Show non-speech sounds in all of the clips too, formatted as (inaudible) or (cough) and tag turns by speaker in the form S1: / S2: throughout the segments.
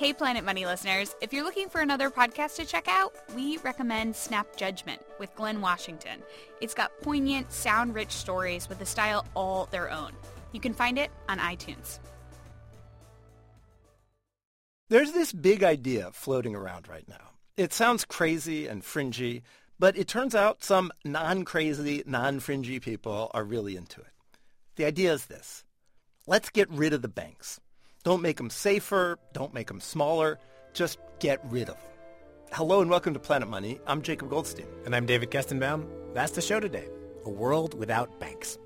S1: Hey, Planet Money listeners, if you're looking for another podcast to check out, we recommend Snap Judgment with Glynn Washington. It's got poignant, sound-rich stories with a style all their own. You can find it on iTunes.
S2: There's this big idea floating around right now. It sounds crazy and fringy, but it turns out some non-crazy, non-fringy people are really into it. The idea is this. Let's get rid of the banks. Don't make them safer. Don't make them smaller. Just get rid of them. Hello and welcome to Planet Money. I'm Jacob Goldstein.
S3: And I'm David Kestenbaum. That's the show today. A world without banks.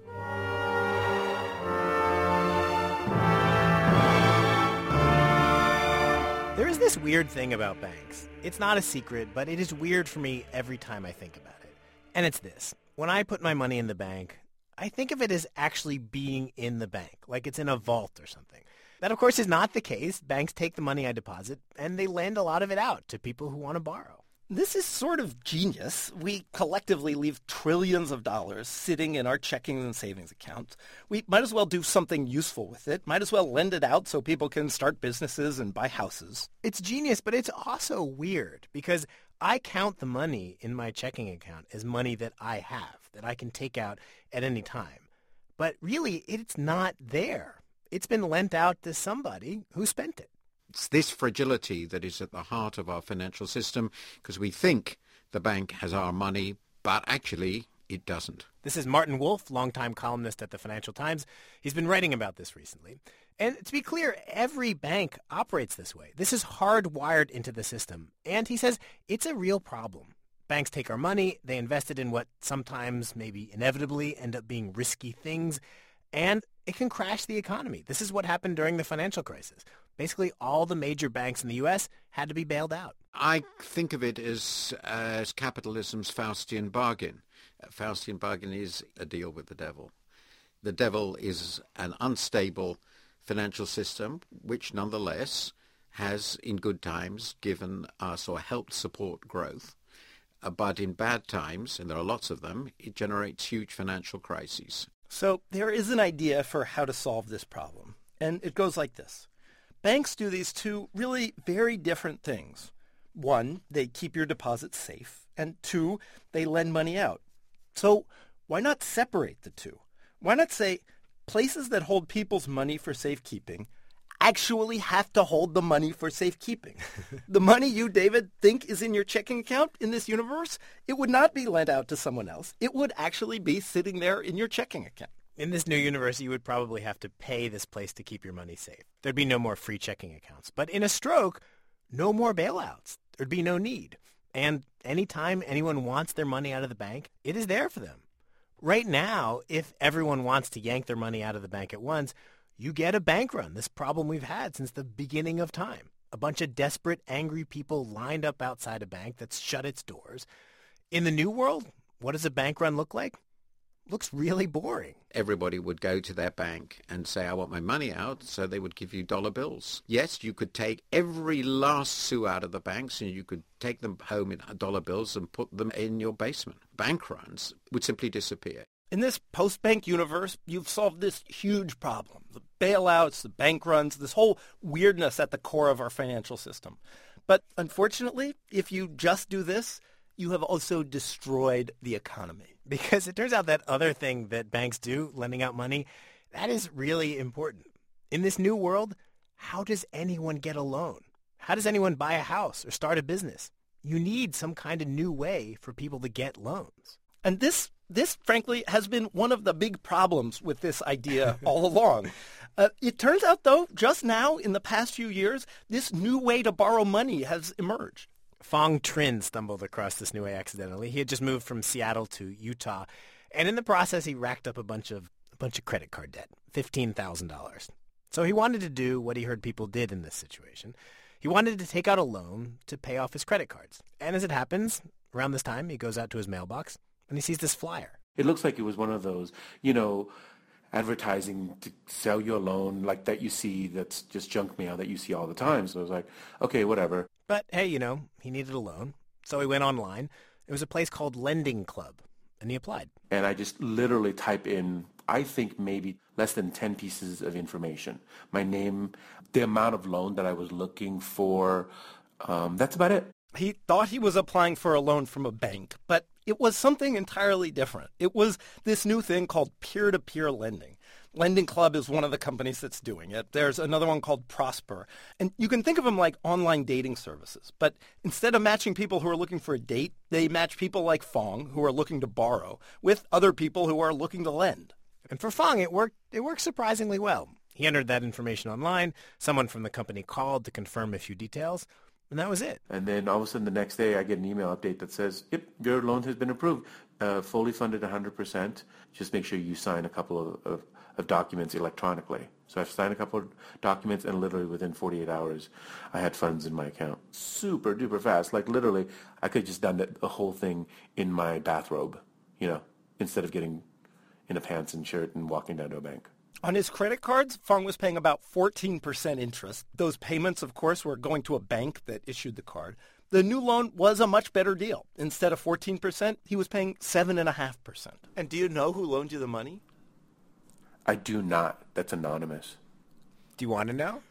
S3: There is this weird thing about banks. It's not a secret, but it is weird for me every time I think about it. And it's this. When I put my money in the bank, I think of it as actually being in the bank, like it's in a vault or something. That, of course, is not the case. Banks take the money I deposit and they lend a lot of it out to people who want to borrow.
S2: This is sort of genius. We collectively leave trillions of dollars sitting in our checking and savings accounts. We might as well do something useful with it. Might as well lend it out so people can start businesses and buy houses.
S3: It's genius, but it's also weird because I count the money in my checking account as money that I have, that I can take out at any time. But really, it's not there. It's been lent out to somebody who spent it.
S4: It's this fragility that is at the heart of our financial system because we think the bank has our money, but actually it doesn't.
S3: This is Martin Wolf, longtime columnist at the Financial Times. He's been writing about this recently. And to be clear, every bank operates this way. This is hardwired into the system. And he says it's a real problem. Banks take our money, they invest it in what sometimes, maybe inevitably, end up being risky things, and it can crash the economy. This is what happened during the financial crisis. Basically, all the major banks in the U.S. had to be bailed out.
S4: I think of it as, as capitalism's Faustian bargain. Faustian bargain is a deal with the devil. The devil is an unstable financial system, which nonetheless has, in good times, given us or helped support growth. Uh, but in bad times, and there are lots of them, it generates huge financial crises.
S2: So there is an idea for how to solve this problem. And it goes like this. Banks do these two really very different things. One, they keep your deposits safe. And two, they lend money out. So why not separate the two? Why not say places that hold people's money for safekeeping actually have to hold the money for safekeeping. (laughs) the money you, David, think is in your checking account in this universe, it would not be lent out to someone else. It would actually be sitting there in your checking account.
S3: In this new universe, you would probably have to pay this place to keep your money safe. There'd be no more free checking accounts. But in a stroke, no more bailouts. There'd be no need. And anytime anyone wants their money out of the bank, it is there for them. Right now, if everyone wants to yank their money out of the bank at once, you get a bank run, this problem we've had since the beginning of time. A bunch of desperate, angry people lined up outside a bank that's shut its doors. In the new world, what does a bank run look like? Looks really boring.
S4: Everybody would go to their bank and say, I want my money out, so they would give you dollar bills. Yes, you could take every last sou out of the banks and you could take them home in dollar bills and put them in your basement. Bank runs would simply disappear.
S2: In this post-bank universe, you've solved this huge problem. The bailouts, the bank runs, this whole weirdness at the core of our financial system. But unfortunately, if you just do this, you have also destroyed the economy.
S3: Because it turns out that other thing that banks do, lending out money, that is really important. In this new world, how does anyone get a loan? How does anyone buy a house or start a business? You need some kind of new way for people to get loans.
S2: And this this, frankly, has been one of the big problems with this idea (laughs) all along. Uh, it turns out, though, just now, in the past few years, this new way to borrow money has emerged.
S3: Fong Trinh stumbled across this new way accidentally. He had just moved from Seattle to Utah, and in the process, he racked up a bunch of a bunch of credit card debt, fifteen thousand dollars. So he wanted to do what he heard people did in this situation. He wanted to take out a loan to pay off his credit cards. And as it happens, around this time, he goes out to his mailbox and he sees this flyer.
S5: It looks like it was one of those, you know, advertising to sell you a loan like that you see that's just junk mail that you see all the time. So I was like, okay, whatever.
S3: But hey, you know, he needed a loan. So he went online. It was a place called Lending Club. And he applied.
S5: And I just literally type in, I think maybe less than 10 pieces of information. My name, the amount of loan that I was looking for. Um, that's about it.
S2: He thought he was applying for a loan from a bank, but it was something entirely different. It was this new thing called peer-to-peer lending. Lending Club is one of the companies that's doing it. There's another one called Prosper. And you can think of them like online dating services. But instead of matching people who are looking for a date, they match people like Fong, who are looking to borrow, with other people who are looking to lend.
S3: And for Fong, it worked, it worked surprisingly well. He entered that information online. Someone from the company called to confirm a few details. And that was it.
S5: And then all of a sudden the next day I get an email update that says, yep, your loan has been approved, uh, fully funded 100%. Just make sure you sign a couple of, of, of documents electronically. So I've signed a couple of documents and literally within 48 hours I had funds in my account. Super duper fast. Like literally I could have just done the, the whole thing in my bathrobe, you know, instead of getting in a pants and shirt and walking down to a bank.
S2: On his credit cards, Fong was paying about 14% interest. Those payments, of course, were going to a bank that issued the card. The new loan was a much better deal. Instead of 14%, he was paying 7.5%. And do you know who loaned you the money?
S5: I do not. That's anonymous.
S3: Do you want to know?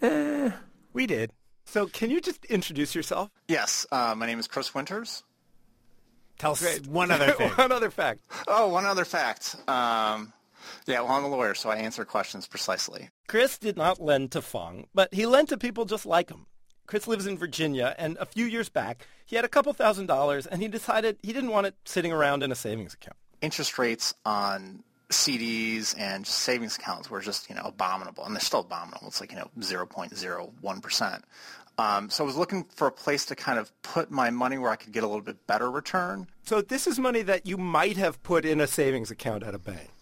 S5: Eh.
S3: We did.
S2: So can you just introduce yourself?
S6: Yes, uh, my name is Chris Winters.
S3: Tell us one other (laughs) thing.
S2: One other fact.
S6: Oh, one other fact. Um, yeah, well, I'm a lawyer, so I answer questions precisely.
S2: Chris did not lend to Fong, but he lent to people just like him. Chris lives in Virginia, and a few years back, he had a couple thousand dollars, and he decided he didn't want it sitting around in a savings account.
S6: Interest rates on CDs and savings accounts were just, you know, abominable, and they're still abominable. It's like, you know, 0.01%. Um, so I was looking for a place to kind of put my money where I could get a little bit better return.
S2: So this is money that you might have put in a savings account at a bank.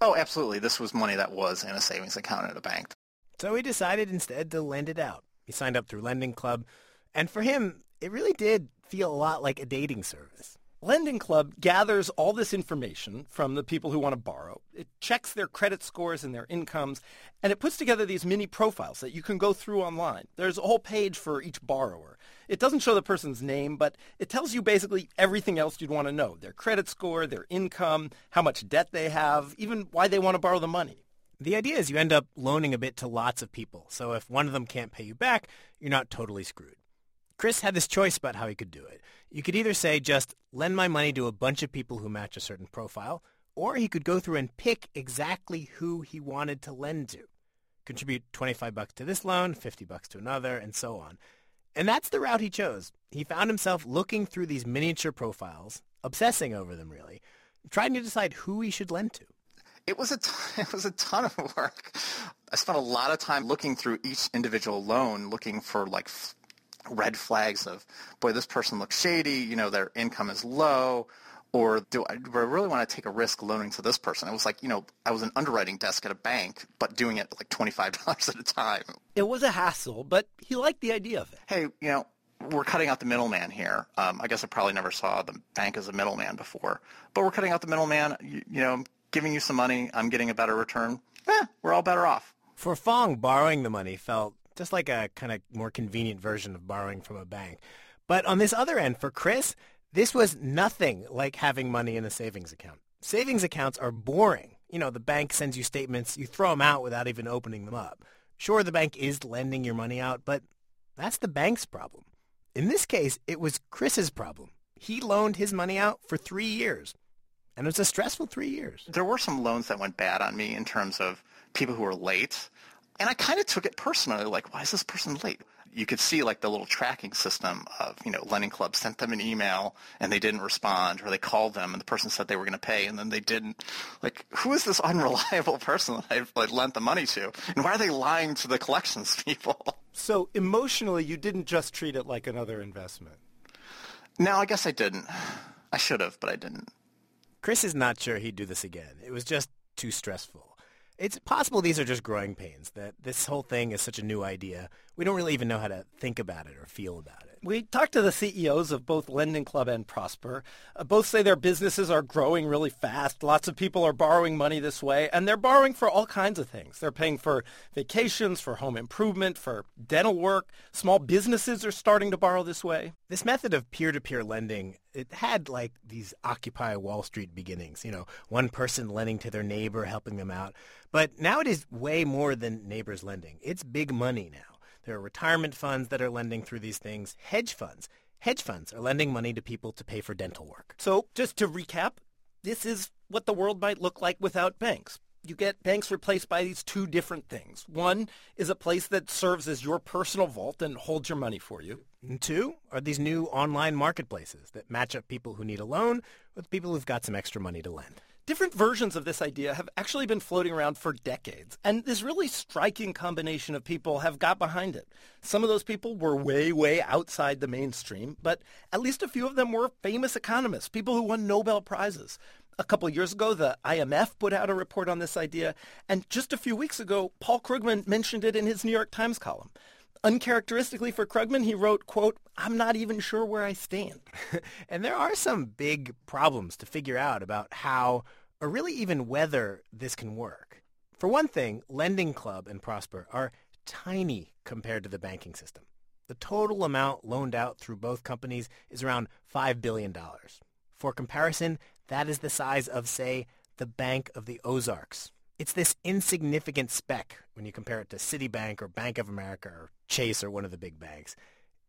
S6: Oh, absolutely. This was money that was in a savings account at a bank.
S3: So he decided instead to lend it out. He signed up through Lending Club. And for him, it really did feel a lot like a dating service.
S2: Lending Club gathers all this information from the people who want to borrow. It checks their credit scores and their incomes, and it puts together these mini profiles that you can go through online. There's a whole page for each borrower. It doesn't show the person's name, but it tells you basically everything else you'd want to know. Their credit score, their income, how much debt they have, even why they want to borrow the money.
S3: The idea is you end up loaning a bit to lots of people. So if one of them can't pay you back, you're not totally screwed. Chris had this choice about how he could do it. You could either say just lend my money to a bunch of people who match a certain profile, or he could go through and pick exactly who he wanted to lend to. Contribute 25 bucks to this loan, 50 bucks to another, and so on. And that's the route he chose. He found himself looking through these miniature profiles, obsessing over them really, trying to decide who he should lend to.
S6: It was a t- (laughs) it was a ton of work. I spent a lot of time looking through each individual loan, looking for like f- red flags of, boy, this person looks shady. You know, their income is low. Or do I, do I really want to take a risk loaning to this person? It was like, you know, I was an underwriting desk at a bank, but doing it like $25 (laughs) at a time.
S2: It was a hassle, but he liked the idea of it.
S6: Hey, you know, we're cutting out the middleman here. Um, I guess I probably never saw the bank as a middleman before, but we're cutting out the middleman. You, you know, giving you some money, I'm getting a better return. Eh, we're all better off.
S3: For Fong, borrowing the money felt just like a kind of more convenient version of borrowing from a bank. But on this other end, for Chris, this was nothing like having money in a savings account. Savings accounts are boring. You know, the bank sends you statements, you throw them out without even opening them up. Sure, the bank is lending your money out, but that's the bank's problem. In this case, it was Chris's problem. He loaned his money out for three years. And it was a stressful three years.
S6: There were some loans that went bad on me in terms of people who were late. And I kind of took it personally, like, why is this person late? You could see like the little tracking system of, you know, Lending Club sent them an email and they didn't respond or they called them and the person said they were going to pay and then they didn't. Like, who is this unreliable (laughs) person that I've like, lent the money to? And why are they lying to the collections (laughs) people?
S2: So emotionally, you didn't just treat it like another investment.
S6: No, I guess I didn't. I should have, but I didn't.
S3: Chris is not sure he'd do this again. It was just too stressful. It's possible these are just growing pains, that this whole thing is such a new idea. We don't really even know how to think about it or feel about it.
S2: We talked to the CEOs of both Lending Club and Prosper. Uh, both say their businesses are growing really fast. Lots of people are borrowing money this way, and they're borrowing for all kinds of things. They're paying for vacations, for home improvement, for dental work. Small businesses are starting to borrow this way.
S3: This method of peer-to-peer lending, it had like these Occupy Wall Street beginnings, you know, one person lending to their neighbor, helping them out. But now it is way more than neighbors lending. It's big money now. There are retirement funds that are lending through these things, hedge funds. Hedge funds are lending money to people to pay for dental work.
S2: So just to recap, this is what the world might look like without banks you get banks replaced by these two different things. One is a place that serves as your personal vault and holds your money for you.
S3: And two are these new online marketplaces that match up people who need a loan with people who've got some extra money to lend.
S2: Different versions of this idea have actually been floating around for decades, and this really striking combination of people have got behind it. Some of those people were way, way outside the mainstream, but at least a few of them were famous economists, people who won Nobel Prizes. A couple years ago, the IMF put out a report on this idea, and just a few weeks ago, Paul Krugman mentioned it in his New York Times column. Uncharacteristically for Krugman, he wrote, quote, I'm not even sure where I stand. (laughs)
S3: and there are some big problems to figure out about how, or really even whether this can work. For one thing, Lending Club and Prosper are tiny compared to the banking system. The total amount loaned out through both companies is around $5 billion. For comparison, that is the size of, say, the Bank of the Ozarks. It's this insignificant speck when you compare it to Citibank or Bank of America or Chase or one of the big banks.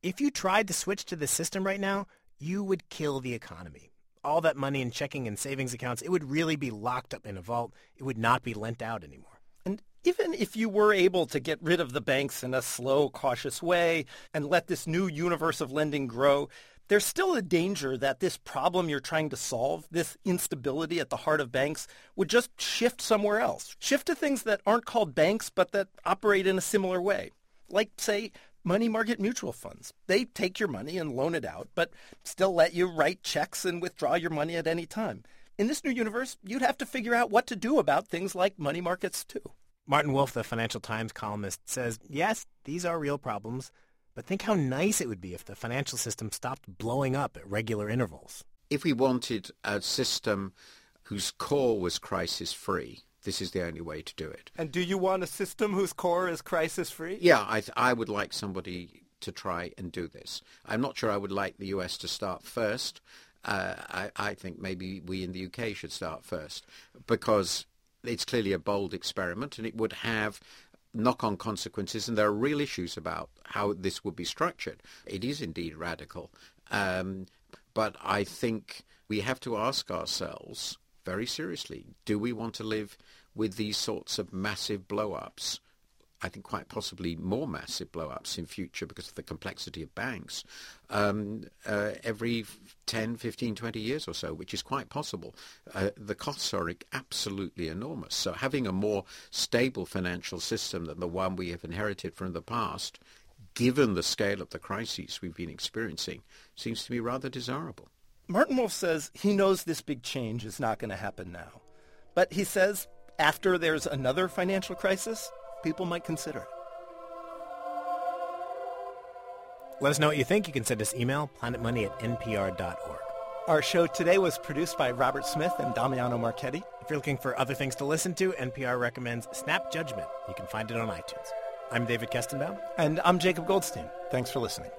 S3: If you tried to switch to this system right now, you would kill the economy. All that money in checking and savings accounts, it would really be locked up in a vault. It would not be lent out anymore.
S2: And even if you were able to get rid of the banks in a slow, cautious way and let this new universe of lending grow, there's still a danger that this problem you're trying to solve, this instability at the heart of banks, would just shift somewhere else. Shift to things that aren't called banks, but that operate in a similar way. Like, say, money market mutual funds. They take your money and loan it out, but still let you write checks and withdraw your money at any time. In this new universe, you'd have to figure out what to do about things like money markets, too.
S3: Martin Wolf, the Financial Times columnist, says, yes, these are real problems, but think how nice it would be if the financial system stopped blowing up at regular intervals.
S4: If we wanted a system whose core was crisis-free, this is the only way to do it.
S2: And do you want a system whose core is crisis-free?
S4: Yeah, I, th- I would like somebody to try and do this. I'm not sure I would like the US to start first. Uh, I, I think maybe we in the UK should start first because it's clearly a bold experiment and it would have knock-on consequences, and there are real issues about how this would be structured. It is indeed radical, um, but I think we have to ask ourselves very seriously, do we want to live with these sorts of massive blow-ups I think quite possibly more massive blow-ups in future because of the complexity of banks um, uh, every 10, 15, 20 years or so, which is quite possible. Uh, the costs are absolutely enormous. So having a more stable financial system than the one we have inherited from the past, given the scale of the crises we've been experiencing, seems to be rather desirable.
S2: Martin Wolf says he knows this big change is not going to happen now. But he says after there's another financial crisis, people might consider it.
S3: Let us know what you think. You can send us email, planetmoney at npr.org.
S2: Our show today was produced by Robert Smith and Damiano Marchetti.
S3: If you're looking for other things to listen to, NPR recommends Snap Judgment. You can find it on iTunes. I'm David Kestenbaum.
S2: And I'm Jacob Goldstein. Thanks for listening.